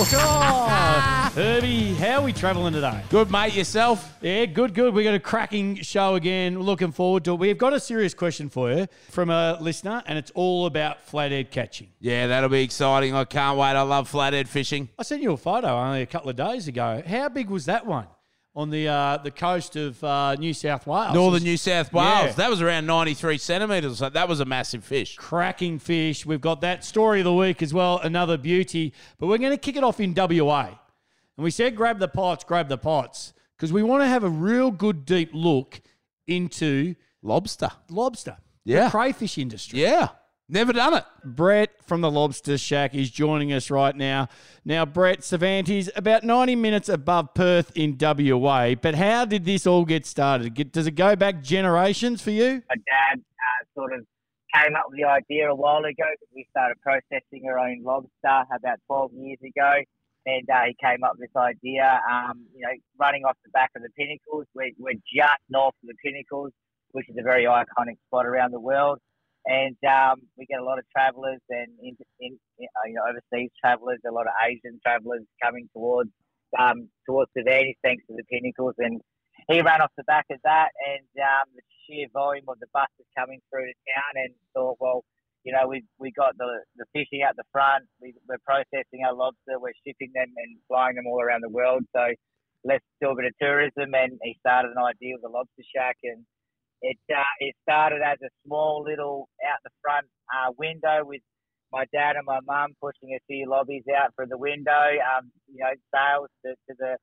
Oh, Herbie, how are we travelling today? Good, mate. Yourself? Yeah, good, good. We got a cracking show again. Looking forward to it. We've got a serious question for you from a listener, and it's all about flathead catching. Yeah, that'll be exciting. I can't wait. I love flathead fishing. I sent you a photo only a couple of days ago. How big was that one on the uh, the coast of uh, New South Wales? Northern New South Wales. Yeah. That was around 93 centimetres. So that was a massive fish. cracking fish. We've got that story of the week as well, another beauty. But we're going to kick it off in WA. And we said grab the pots, grab the pots, because we want to have a real good deep look into Lobster. lobster, Yeah. the crayfish industry. Yeah. Never done it. Brett from the Lobster Shack is joining us right now. Now, Brett, Cervantes, about 90 minutes above Perth in WA. But how did this all get started? Does it go back generations for you? my dad uh, sort of came up with the idea a while ago. We started processing our own lobster about 12 years ago, and uh, he came up with this idea. Um, you know, running off the back of the Pinnacles, we're, we're just north of the Pinnacles, which is a very iconic spot around the world. And um, we get a lot of travellers and in, in, uh, you know overseas travellers, a lot of Asian travellers coming towards um, towards Cervantes thanks to the Pinnacles and he ran off the back of that and um, the sheer volume of the buses coming through the town and thought, well, you know, we've we got the, the fishing out the front, we, we're processing our lobster, we're shipping them and flying them all around the world. So let's do a bit of tourism. And he started an idea with the lobster shack and it uh, it started as a small little out the front uh, window with my dad and my mum pushing a few lobbies out for the window. Um, you know, sales to, to the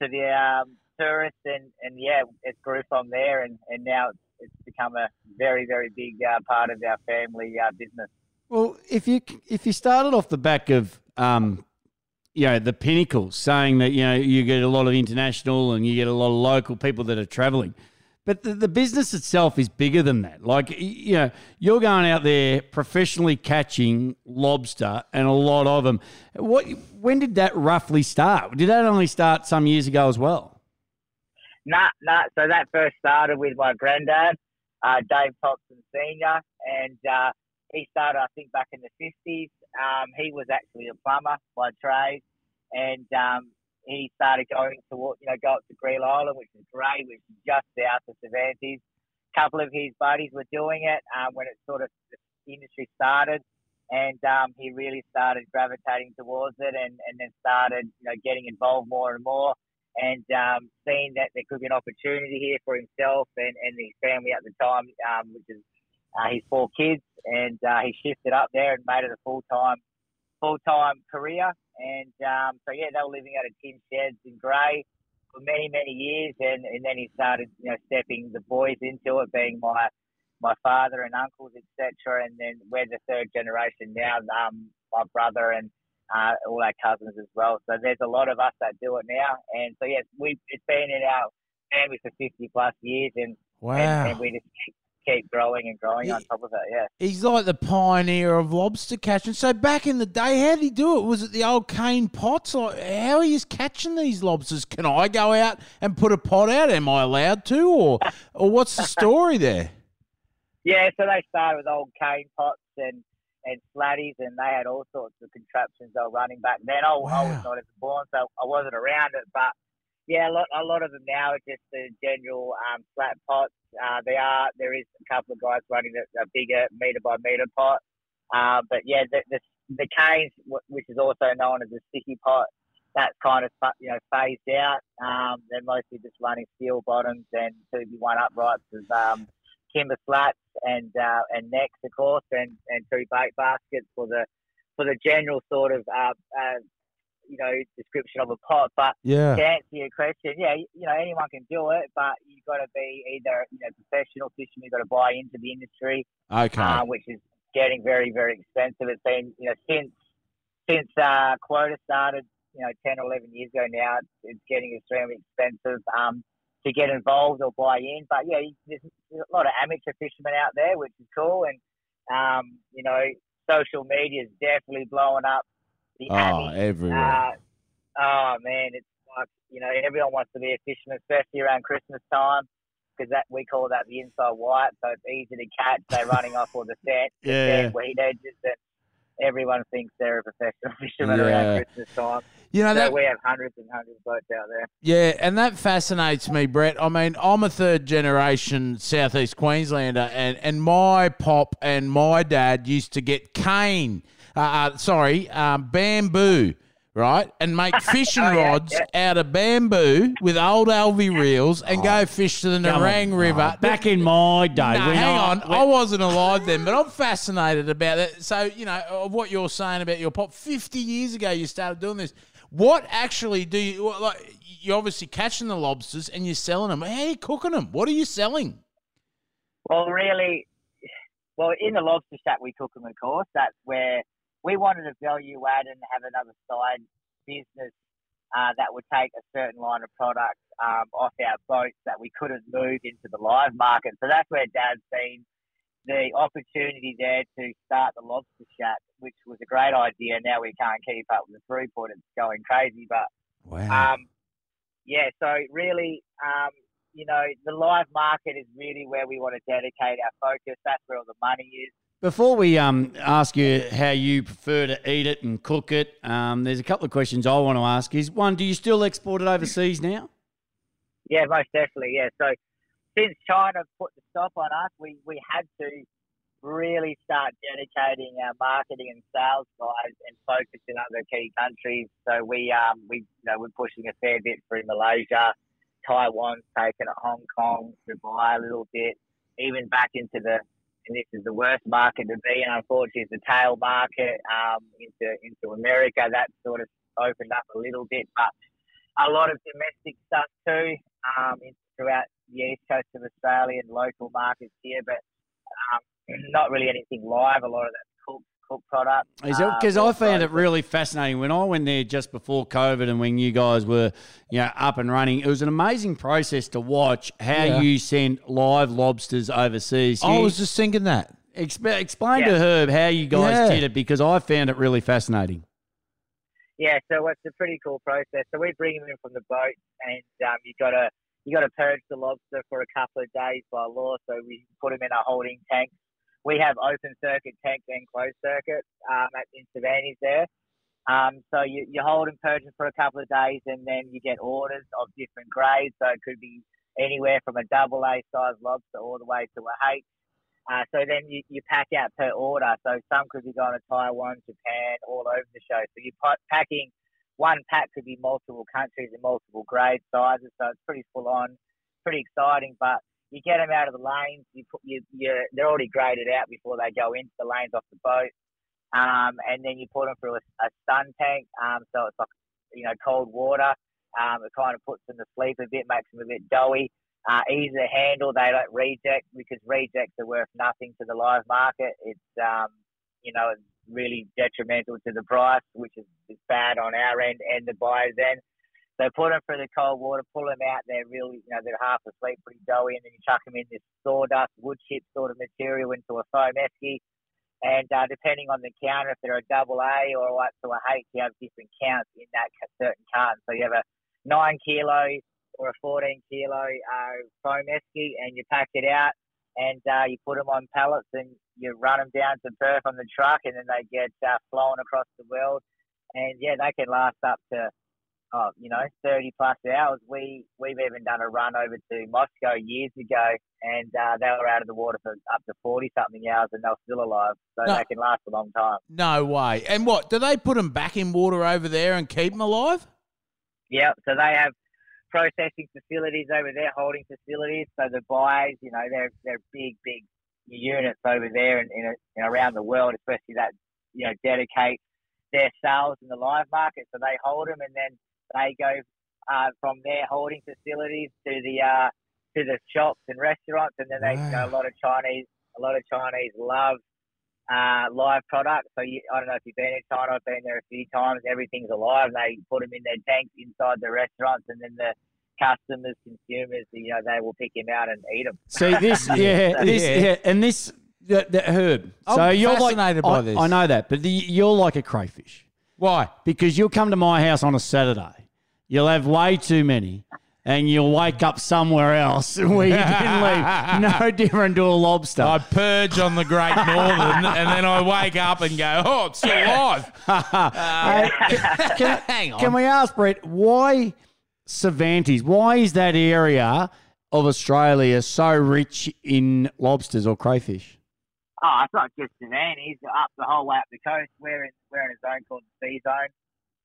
to the um, tourists, and, and yeah, it grew from there, and, and now it's, become a very very big uh, part of our family uh, business. Well, if you if you started off the back of um, you know the pinnacles, saying that you know you get a lot of international and you get a lot of local people that are travelling, but the, the business itself is bigger than that. Like you know, you're going out there professionally catching lobster and a lot of them. What when did that roughly start? Did that only start some years ago as well? Nah, nah. So that first started with my granddad, uh, Dave Thompson Senior, and uh, he started, I think, back in the fifties. Um, he was actually a plumber by trade, and um, he started going toward, you know, go up to Green Island, which is great, which is just south of Cervantes. A couple of his buddies were doing it um, when it sort of the industry started, and um, he really started gravitating towards it, and, and then started, you know, getting involved more and more and um, seeing that there could be an opportunity here for himself and, and his family at the time, um, which is uh, his four kids, and uh, he shifted up there and made it a full time full time career. And um, so yeah, they were living out of tin sheds in Grey for many many years, and, and then he started you know stepping the boys into it, being my my father and uncles, etc. And then we're the third generation now. Um, my brother and uh, all our cousins as well. So there's a lot of us that do it now, and so yes, we it's been in our family for 50 plus years, and Wow. and, and we just keep, keep growing and growing on top of it. Yeah. He's like the pioneer of lobster catching. So back in the day, how did he do it? Was it the old cane pots? Like, how are you catching these lobsters? Can I go out and put a pot out? Am I allowed to? Or, or what's the story there? Yeah, so they started with old cane pots and, and slatties, and they had all sorts of contraptions they were running back then. I, I was not even born, so I wasn't around it. But yeah, a lot, a lot of them now are just the general um, flat pots. Uh, they are there is a couple of guys running a, a bigger meter by meter pot. Uh, but yeah, the, the the canes, which is also known as a sticky pot, that's kind of you know phased out. Um, they're mostly just running steel bottoms and two one uprights with um, timber slats and uh, and necks, of course, and, and two bait baskets for the for the general sort of uh, uh, you know description of a pot. But Yeah. to answer your question, yeah, you know anyone can do it, but you've got to be either you know professional fisherman, you've got to buy into the industry, Okay. uh, which is getting very very expensive. It's been you know since since uh, quota started, you know, ten or eleven years ago now, it's, it's getting extremely expensive um, to get involved or buy in. But yeah, there's a lot of amateur fishermen out there, which is cool, and um, you know, social media is definitely blowing up the oh, Ammy everywhere. uh, oh man, it's like you know everyone wants to be a fisherman, especially around Christmas time, because that we call that the inside white, so it's easy to catch. They're running off all the set, the Yeah. dead weed edges, and everyone thinks they're a professional fisherman Yeah. around Christmas time. You know So that we have hundreds and hundreds of boats out there. Yeah, and that fascinates me, Brett. I mean, I'm a third generation Southeast Queenslander, and, and my pop and my dad used to get cane, uh, uh, sorry, um, bamboo, right, and make fishing Oh, yeah, rods out of bamboo with old Alvey reels and go fish to the on. Nerang River. Oh, back in my day. No, hang I- on. I wasn't alive then, but I'm fascinated about that. So, you know, of what you're saying about your pop. 50 years ago, you started doing this. What actually do you, like, you're obviously catching the lobsters and you're selling them. How are you cooking them? What are you selling? Well, really, well, in the lobster shack we cook them, of course. That's where we wanted to value add and have another side business uh, that would take a certain line of product um, off our boats that we couldn't move into the live market. So that's where Dad's seen the opportunity there to start the lobster shack, which was a great idea. Now we can't keep up with the throughput; it's going crazy, but Wow. um, yeah, so really, um, you know, the live market is really where we want to dedicate our focus. That's where all the money is. Before we um, ask you how you prefer to eat it and cook it, um, there's a couple of questions I want to ask. Is one, do you still export it overseas now? Yeah, most definitely. Yeah. So since China put the stop on us, we, we had to really start dedicating our marketing and sales guys and focus in other key countries. So we um we you know we're pushing a fair bit through Malaysia, Taiwan's taken it, Hong Kong, Dubai a little bit, even back into the and this is the worst market to be in, unfortunately, is the tail market um, into into America. That sort of opened up a little bit, but a lot of domestic stuff too um, throughout the east coast of Australia and local markets here, but um, not really anything live. A lot of that's cooked cooked product. Is it Uh, because I found it really fascinating when I went there just before COVID and when you guys were, you know, up and running. It was an amazing process to watch how Yeah. you sent live lobsters overseas. I You- was just thinking that. exp- explain Yeah. to Herb how you guys Yeah. did it because I found it really fascinating. Yeah, so it's a pretty cool process. So we bring them in from the boat, and um, you got to you got to purge the lobster for a couple of days by law. So we put them in a holding tank. We have open circuit tanks and closed circuit um, at in Cervantes there. Um, so you, you hold purge for a couple of days, and then you get orders of different grades. So it could be anywhere from a double A size lobster all the way to a H. Uh, so then you, you pack out per order. So some could be going to Taiwan, Japan, all over the show. So you're packing one pack could be multiple countries and multiple grade sizes. So it's pretty full on, pretty exciting. But you get them out of the lanes. You put you, you they're already graded out before they go into the lanes off the boat. Um, and then you put them through a, a stun tank. Um, so it's like you know cold water. Um, it kind of puts them to sleep a bit, makes them a bit doughy. Uh, easy to handle. They don't reject because rejects are worth nothing to the live market. It's um, you know really detrimental to the price, which is, is bad on our end and the buyer's end. So put them through the cold water, pull them out. They're really, you know, they're half asleep, pretty doughy, and then you chuck them in this sawdust, wood chip sort of material into a foam esky. And uh, depending on the counter, if they're a double A or up to a H, you have different counts in that certain carton. So you have a nine kilo or a 14 kilo uh, foam esky, and you pack it out, and uh, you put them on pallets, and you run them down to Perth on the truck, and then they get uh, flown across the world. And yeah, they can last up to oh, you know, 30 plus hours. We we've even done a run over to Moscow years ago, and uh, they were out of the water for up to 40 something hours, and they're still alive. So No. they can last a long time. No way. And what? Do they put them back in water over there and keep them alive? Yeah. So they have processing facilities over there, holding facilities. So the buyers, you know, they're they're big, big units over there and in, in around the world, especially that you know dedicate their sales in the live market. So they hold them and then they go uh, from their holding facilities to the uh, to the shops and restaurants, and then they you know, a lot of Chinese a lot of Chinese love uh, live products. So you, I don't know if you've been in China. I've been there a few times. Everything's alive. They put them in their tanks inside the restaurants, and then the customers, consumers, you know, they will pick him out and eat them. See this, yeah, this, Yeah. yeah, and this, the, the herb. so I'm you're fascinated like, by I, this. I know that, but the, you're like a crayfish Why? because you'll come to my house on a Saturday. You'll have way too many. and you'll wake up somewhere else where you didn't leave. No different to a lobster. I purge on the Great Northern, and then I wake up and go, "Oh, it's still alive." Hey, can, can- Hang on. can we ask Brett why Cervantes? Why is that area of Australia so rich in lobsters or crayfish? Oh, it's not just Cervantes. He's up the whole way up the coast. We're in we're in a zone called the C zone.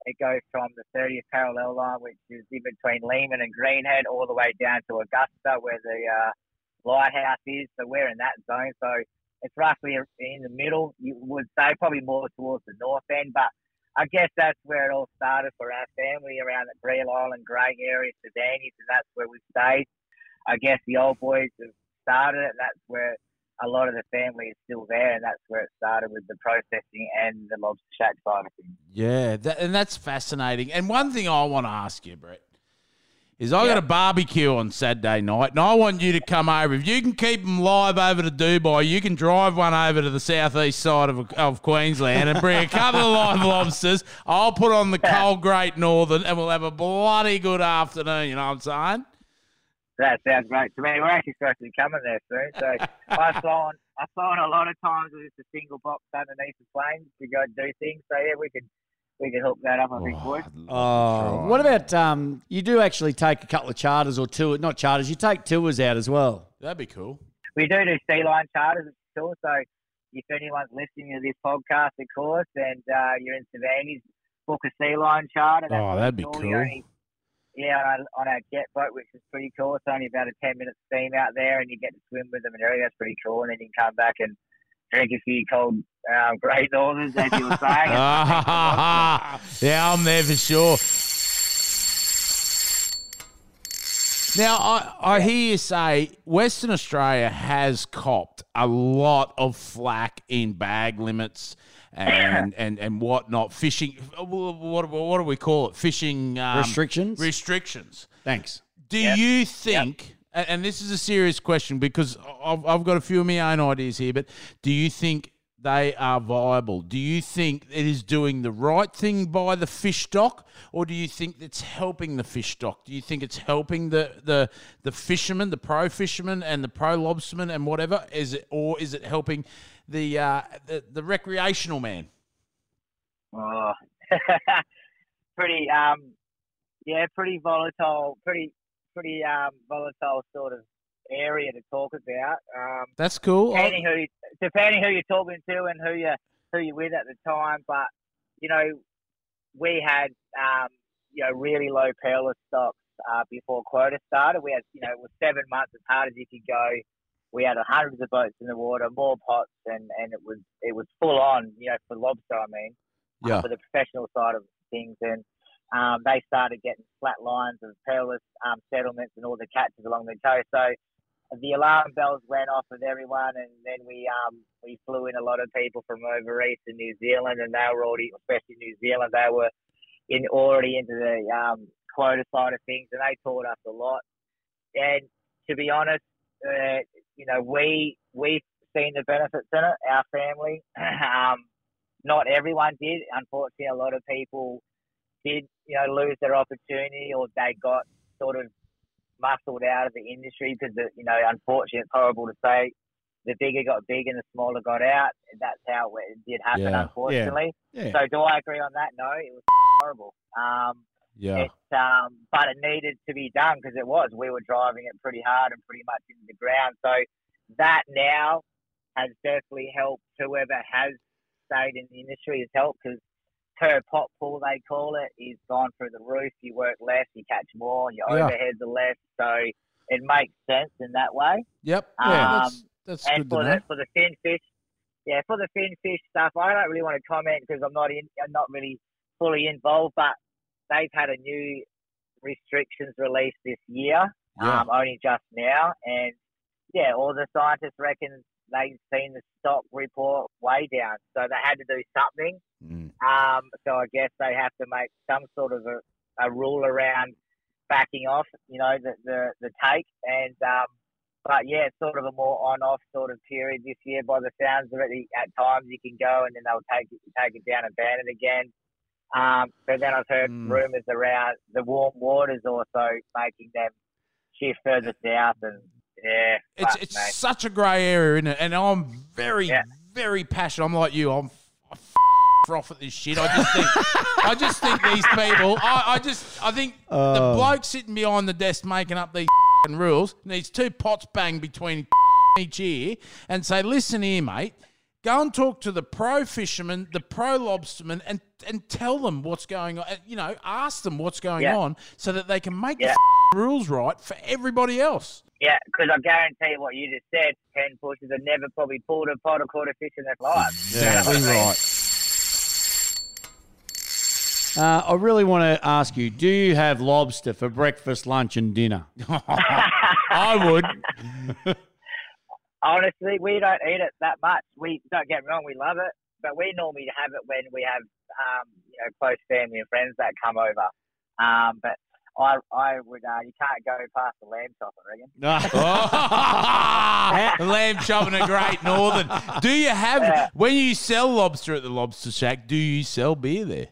It goes from the 30th parallel line, which is in between Leeman and Green Head, all the way down to Augusta, where the uh, lighthouse is. So we're in that zone. So it's roughly in the middle. You would say probably more towards the north end, but I guess that's where it all started for our family around the Green Island, Grey area, Cervantes, and that's where we stayed. I guess the old boys have started it, that's where a lot of the family is still there, and that's where it started with the processing and the lobster shack side of things. Yeah, that, and that's fascinating. And one thing I want to ask you, Brett, is I got a barbecue on Saturday night, and I want you to come over. If you can keep them live over to Dubai, you can drive one over to the southeast side of, of Queensland and bring a couple of live lobsters. I'll put on the cold Great Northern, and we'll have a bloody good afternoon. You know what I'm saying? That sounds great to me. We're actually supposed to be coming there soon. So I've flown, I've flown a lot of times with just a single box underneath the plane to go do things. So yeah, we could we could hook that up. I think, boys. I'd Oh, what about um? You do actually take a couple of charters or two, not charters. You take tours out as well. That'd be cool. We do do sea lion charters, which is. So if anyone's listening to this podcast, of course, and uh, you're in Cervantes, book a sea lion charter. That's Oh, that'd be cool. You only- yeah, on our, on our jet boat, which is pretty cool. It's only about a 10 minute steam out there, and you get to swim with them and everything. That's pretty cool. And then you can come back and drink a few cold um, Great Northerns, as you were saying. yeah, I'm there for sure. Now, I, I hear you say Western Australia has copped a lot of flack in bag limits and, and, and whatnot. Fishing, what, what, what do we call it? Fishing um, Restrictions? Restrictions. Thanks. Do Yep. you think, and and this is a serious question because I've, I've got a few of my own ideas here, but do you think they are viable? Do you think it is doing the right thing by the fish stock, or do you think it's helping the fish stock? Do you think it's helping the the, the fishermen, the pro fishermen, and the pro lobstermen, and whatever? Is it, or is it helping the uh, the, the recreational man? Oh, pretty, um, yeah, pretty volatile, pretty, pretty um, volatile sort of area to talk about. Um, That's cool. Depending who depending who you're talking to and who you who you're with at the time. But you know, we had um, you know really low puerulus stocks uh, before quota started. We had you know it was seven months as hard as you could go. We had hundreds of boats in the water, more pots, and, and it was it was full on. You know, for lobster, I mean, uh, Yeah. for the professional side of things, and um, they started getting flat lines of puerulus um, settlements and all the catches along the coast. So the alarm bells went off with everyone, and then we um, we flew in a lot of people from over east in New Zealand, and they were already, especially New Zealand, they were in already into the um, quota side of things, and they taught us a lot. And to be honest, uh, you know, we we've seen the benefits in it. Our family, um, not everyone did. Unfortunately, a lot of people did, you know, lose their opportunity, or they got sort of muscled out of the industry because, you know, unfortunately, it's horrible to say. The bigger got big and the smaller got out. That's how it did happen, Yeah. unfortunately. Yeah. So do I agree on that? No, it was horrible. Um, yeah. um, but it needed to be done because it was. We were driving it pretty hard and pretty much into the ground. So that now has definitely helped whoever has stayed in the industry has helped because per pot pool they call it is gone through the roof. You work less, you catch more, your Yeah. overheads are less. So it makes sense in that way. Yep. Yeah. Um, that's that's and good for the for the fin fish, yeah, for the fin fish stuff, I don't really want to comment because I'm not in, I'm not really fully involved. But they've had a new restrictions released this year, Yeah. um, only just now, and yeah, all the scientists reckon they've seen the stock report way down, so they had to do something. Mm. Um, so I guess they have to make some sort of a, a rule around backing off, you know, the the, the take. And um, but yeah, it's sort of a more on-off sort of period this year. By the sounds of it, at times you can go and then they'll take it take it down and ban it again. Um, but then I've heard Mm. rumours around the warm waters also making them shift further south, and yeah, It's it's mate. such a grey area, isn't it? And I'm very, Yeah. very passionate. I'm like you. I'm I f- off at this shit. I just think, I just think these people. I, I just, I think the Oh. bloke sitting behind the desk making up these f***ing rules needs two pots bang between each ear and say, "Listen here, mate." Go and talk to the pro fishermen, the pro lobstermen, and and tell them what's going on. You know, ask them what's going Yeah. on so that they can make Yeah. the rules right for everybody else. Yeah, because I guarantee what you just said, ten pushers have never probably pulled a pot or caught a fish in their life. Exactly right. Uh, I really want to ask you: Do you have lobster for breakfast, lunch, and dinner? I would. Honestly, we don't eat it that much. We don't get me wrong, we love it, but we normally have it when we have um, you know close family and friends that come over. Um, but I I would uh, you can't go past the lamb chop, I reckon. Oh, lamb chopping a great northern. Do you have Yeah. when you sell lobster at the lobster shack? Do you sell beer there?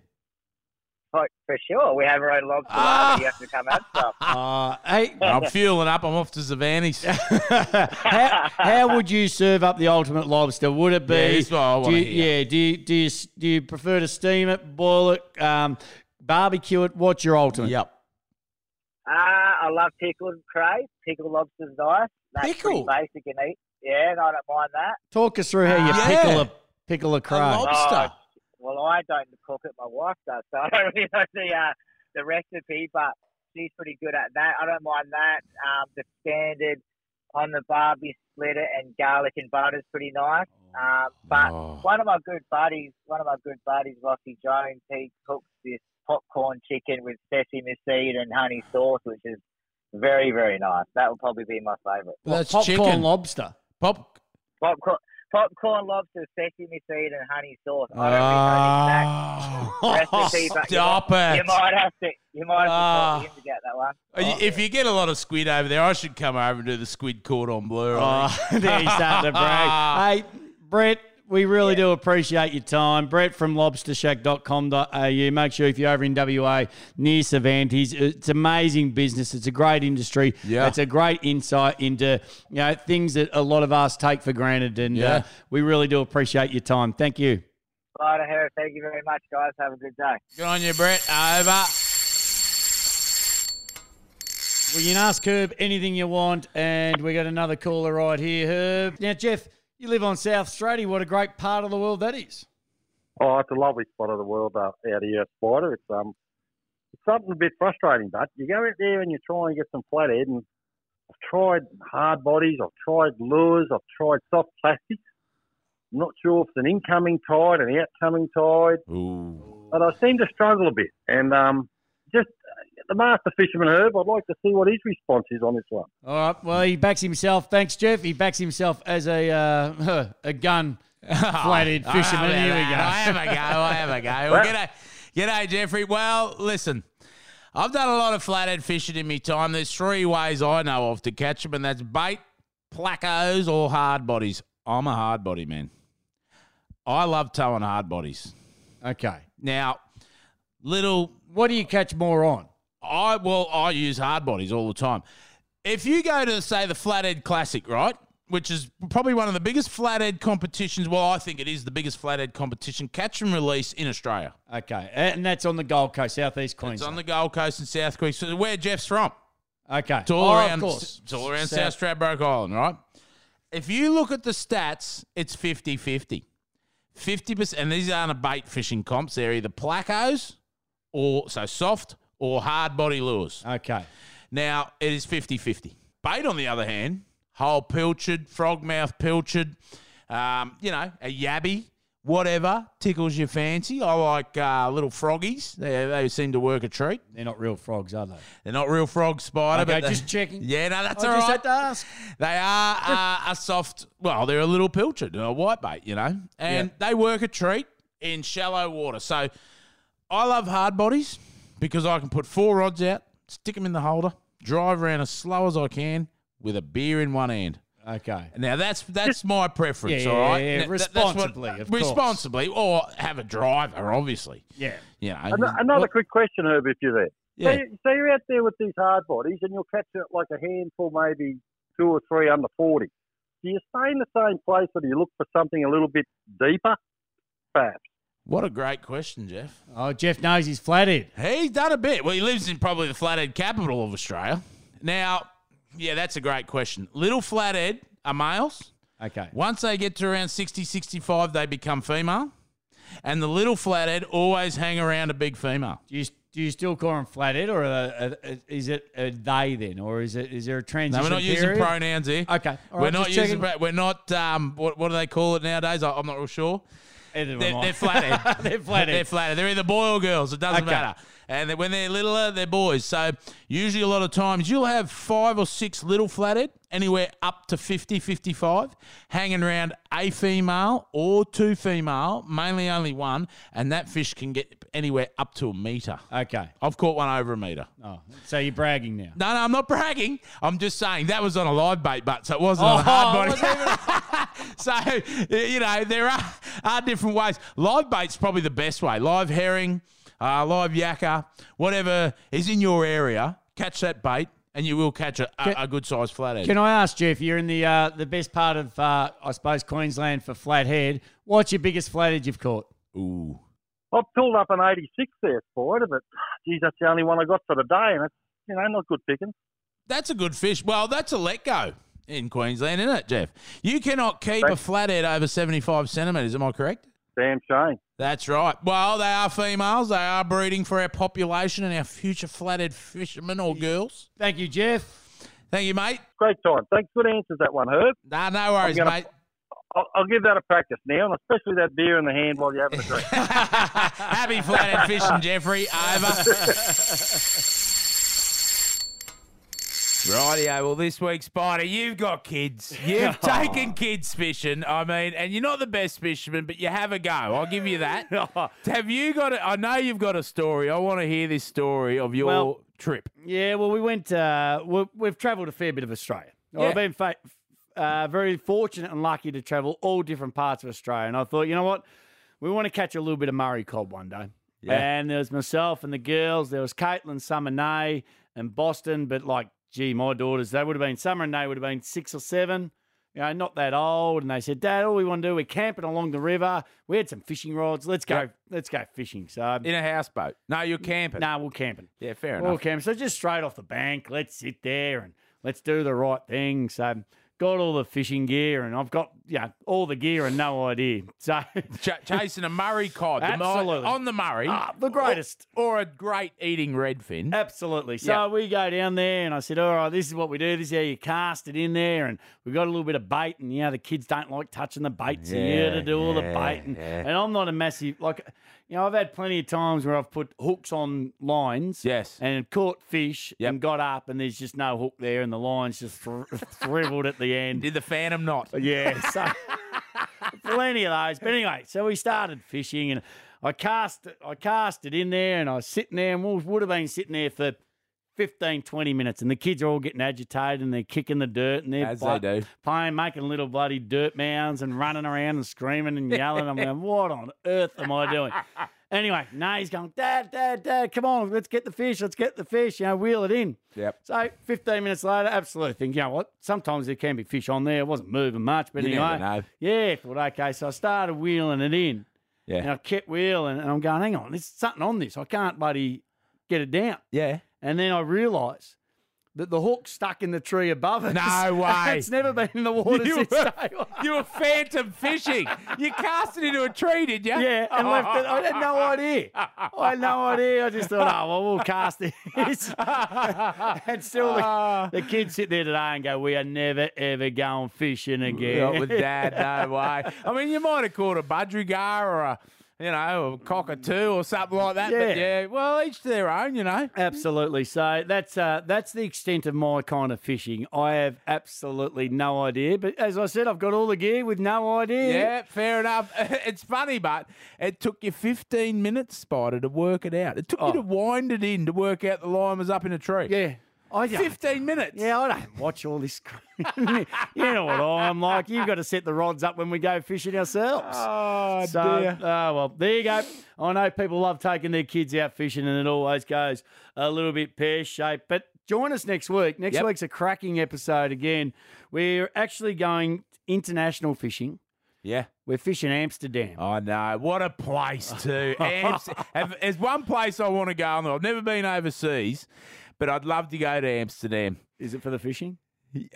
For, for sure, we have our own lobster. Ah. bar, You have to come out stuff. Uh, hey, I'm fueling up. I'm off to Cervantes. how, how would you serve up the ultimate lobster? Would it be? Yeah, this is what I do wanna you, hear. Yeah. Do you, do you do you prefer to steam it, boil it, um, barbecue it? What's your ultimate? yep. Ah, I love pickled cray. Pickled lobster's nice. That's Pickle? pretty basic and eat. Yeah, and I don't mind that. Talk us through how you Yeah. pickle a pickle a A cray. lobster. Well, I don't cook it. My wife does, so I don't really know the uh, the recipe. But she's pretty good at that. I don't mind that. Um, the standard on the barbie splitter and garlic and butter is pretty nice. Um, but Oh. one of my good buddies, one of my good buddies, Lockie Jones, he cooks this popcorn chicken with sesame seed and honey sauce, which is very very nice. That would probably be my favourite. That's Popcorn chicken. lobster. Pop. Popcorn, popcorn lobster, sesame seed and honey sauce. I don't really know the exact Oh, recipe, but you might, it. You might have to. You might have to Ah. to him to get that one. Are you- If you get a lot of squid over there, I should come over and do the squid cordon bleu. Oh, think. there he's starting to brag. Hey, Brett, we really do appreciate your time. Brett from lobstershack.com.au. Make sure if you're over in WA near Cervantes, it's amazing business. It's a great industry. Yeah. It's a great insight into you know things that a lot of us take for granted. And Yeah. uh, we really do appreciate your time. Thank you. Right, Harry. Thank you very much, guys. Have a good day. Good on you, Brett. Over. Well, you can ask Herb anything you want, and we got another caller right here, Herb. Now, Geoff, you live on South Australia. What a great part of the world that is. Oh, it's a lovely spot of the world uh, out here, Spida. It's um, it's something a bit frustrating, but you go out there and you try and get some flathead, and I've tried hard bodies, I've tried lures, I've tried soft plastics. I'm not sure if it's an incoming tide, and an outcoming tide, Ooh. but I seem to struggle a bit. And um, just the master fisherman Herb, I'd like to see what his response is on this one. All right. Well, he backs himself. Thanks, Geoff. He backs himself as a uh, a gun flathead I fisherman. Here we go. I have a go. I have a go. Well, g'day, g'day, Geoffrey. Well, listen, I've done a lot of flathead fishing in my time. There's three ways I know of to catch them, and that's bait, placos, or hard bodies. I'm a hard body man. I love towing hard bodies. Okay. Now, little What do you catch more on? I well, I use hard bodies all the time. If you go to say the Flathead Classic, right, which is probably one of the biggest flathead competitions. Well, I think it is the biggest flathead competition, catch and release in Australia. Okay. And that's on the Gold Coast, Southeast It's Queensland. on the Gold Coast and South. So where Geoff's from. okay. It's all oh, around. Of course. It's all around South, Stradbroke Island, right? If you look at the stats, it's 50-50. 50%, and these aren't a bait fishing comps. They're either placos or, so soft, or hard body lures. Okay. Now, it is 50 50. Bait, on the other hand, whole pilchard, frogmouth pilchard, um, you know, a yabby, whatever tickles your fancy. I like uh, little froggies. They, they seem to work a treat. They're not real frogs, are they? They're not real frog spider, Okay, but they- just checking. Yeah, no, that's I all just right. had to ask. They are uh, a soft, well, they're a little pilchard, a white bait, you know, and they work a treat in shallow water. So I love hard bodies because I can put four rods out, stick them in the holder, drive around as slow as I can with a beer in one hand. Okay. Now that's that's my preference. Yeah, all yeah, yeah, Now, that- that's what- responsibly, of course. responsibly, or have a driver, obviously. Yeah. You know, An- Another quick question, Herb, if you're there. Yeah. So, you, so you're out there with these hard bodies and you'll catch it like a handful, maybe two or three under 40. Do you stay in the same place or do you look for something a little bit deeper? Perhaps. What a great question, Geoff. Oh, Geoff knows he's flathead. He's done a bit. Well, he lives in probably the flathead capital of Australia. Now, yeah, that's a great question. Little flathead are males. Okay. Once they get to around 60, 65, they become female. And the little flathead always hang around a big female. Do you, do you still call them flathead, or are, are- is it a they then, or is it is there a No, transition we're not using pronouns here. Okay, all we're right, not using. checking. We're not. Um, what, what do they call it nowadays? I- I'm not real sure. Either They're, they're flathead. They're flathead. They're flathead. They're either boy or girls. It doesn't Okay. matter. And when they're littler, they're boys. So usually a lot of times you'll have five or six little flathead, anywhere up to 50, 55, hanging around a female or two female, mainly only one, and that fish can get anywhere up to a metre. Okay. I've caught one over a metre. Oh, so you're bragging now. No, no, I'm not bragging. I'm just saying that was on a live bait, but so it wasn't on a Oh, hard body. so you know there are are different ways. Live bait's probably the best way. Live herring, uh, live yakka, whatever is in your area, catch that bait, and you will catch a, a, a good sized flathead. Can I ask Geoff? You're in the uh, the best part of uh, I suppose Queensland for flathead. What's your biggest flathead you've caught? Ooh, I've pulled up an 86 there, Spida, but geez, that's the only one I got for the day, and it's, you know, not good picking. that's a good fish. Well, that's a let go in Queensland, isn't it, Geoff? You cannot keep a flathead over 75 centimetres. Am I correct? Damn shame. That's right. Well, they are females. They are breeding for our population and our future flathead fishermen or girls. Thank you, Geoff. Thank you, mate. Great time. Thanks. Good answers, that one, Herb. Nah, no worries, gonna- mate. I'll, I'll give that a practice now, and especially that beer in the hand while you're having a drink. Happy flathead fishing, Geoffrey. Over. Rightio. Well, this week, Spida, you've got kids. You've taken kids fishing. I mean, and you're not the best fisherman, but you have a go. I'll give you that. have you got it? I know you've got a story. I want to hear this story of your Well- trip. Yeah, well, we went. Uh, we, we've travelled a fair bit of Australia. Yeah. I've been fa- uh, very fortunate and lucky to travel all different parts of Australia, and I thought, you know what, we want to catch a little bit of Murray cod one day. Yeah. And there was myself and the girls. There was Caitlin, Summer, Nay, and Boston. But like, gee, my daughters, they would have been Summer and Nay would have been six or seven. You know, not that old. And they said, Dad, all we want to do, we're camping along the river. We had some fishing rods. Let's go. Yep. Let's go fishing. So, um, In a houseboat. No, you're camping. no, we're camping. Yeah, fair Well, enough. Cam, so just straight off the bank, let's sit there and let's do the right thing. So got all the fishing gear and I've got yeah all the gear and no idea. So Ch- chasing a Murray cod. the Absolutely. on the Murray. Ah, the greatest. Or, or a great eating redfin. Absolutely. So Yeah. we go down there, and I said, "All right, this is what we do. This is how you cast it in there." And we got a little bit of bait, and you know the kids don't like touching the bait, so you got to do all the bait. And, and I'm not a massive like, you know, I've had plenty of times where I've put hooks on lines, Yes. and caught fish, Yep. and got up, and there's just no hook there, and the line's just thr- shriveled at the end. Did the Phantom not? Yeah, so plenty of those. But anyway, so we started fishing, and I cast it. I cast it in there, and I was sitting there, and we would have been sitting there for 15, 20 minutes, and the kids are all getting agitated, and they're kicking the dirt, and they're As they do. playing, making little bloody dirt mounds, and running around and screaming and yelling. I'm going, what on earth am I doing? Anyway, no, he's going, Dad, Dad, Dad, come on, let's get the fish, let's get the fish, you know, wheel it in. Yep. So 15 minutes later, absolutely think, you know what? Sometimes there can be fish on there. It wasn't moving much, but You anyway. know. Yeah, thought, okay. So I started wheeling it in. Yeah. And I kept wheeling, and I'm going, hang on, there's something on this. I can't bloody get it down. Yeah. And then I realised that the hook stuck in the tree above us. No way. it's never been in the water You since were-. You were phantom fishing. You cast it into a tree, did you? Yeah, and left it. I had no idea. I had no idea. I just thought, oh, well, we'll cast this. and still, the, ah. the kids sit there today and go, we are never, ever going fishing again. Not with dad, no way. I mean, you might have caught a budgerigar or a, you know, a cockatoo or something like that. But Yeah. yeah, well, each to their own, you know. Absolutely. So that's uh, that's the extent of my kind of fishing. I have absolutely no idea. But as I said, I've got all the gear with no idea. Yeah, fair enough. It's funny, but it took you 15 minutes, Spida, to work it out. It took Oh. you to wind it in to work out the line was up in a tree. Yeah. I don't- 15 minutes. Yeah, I don't watch all this. you know what I'm like. You've got to set the rods up when we go fishing ourselves. Oh, So, dear. ah, well, there you go. I know people love taking their kids out fishing, and it always goes a little bit pear shaped. But join us next week. Next Yep. week's a cracking episode again. We're actually going international fishing. Yeah. We're fishing Amsterdam. I know. What a place, too. Amst- There's one place I want to go. and I've never been overseas, but I'd love to go to Amsterdam. Is it for the fishing?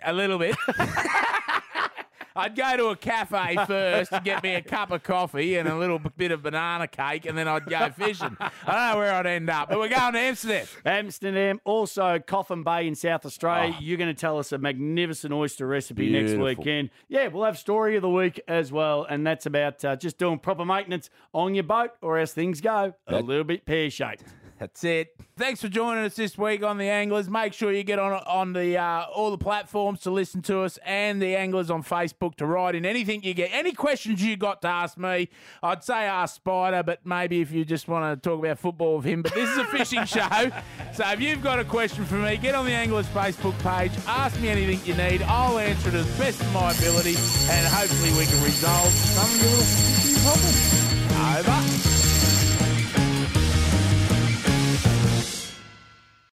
A little bit. I'd go to a cafe first to get me a cup of coffee and a little bit of banana cake, and then I'd go fishing. I don't know where I'd end up, but we're going to Amsterdam. Amsterdam, also Coffin Bay in South Australia. You're going to tell us a magnificent oyster recipe next weekend. Yeah, we'll have story of the week as well, and that's about uh, just doing proper maintenance on your boat, or as things go, a little bit pear shaped. That's it. Thanks for joining us this week on the Anglers. Make sure you get on on the uh, all the platforms to listen to us, and the Anglers on Facebook to write in anything you get, any questions you got to ask me. I'd say ask Spida, but maybe if you just want to talk about football with him. But this is a fishing show, so if you've got a question for me, get on the Anglers Facebook page, ask me anything you need. I'll answer it as best of my ability, and hopefully we can resolve some of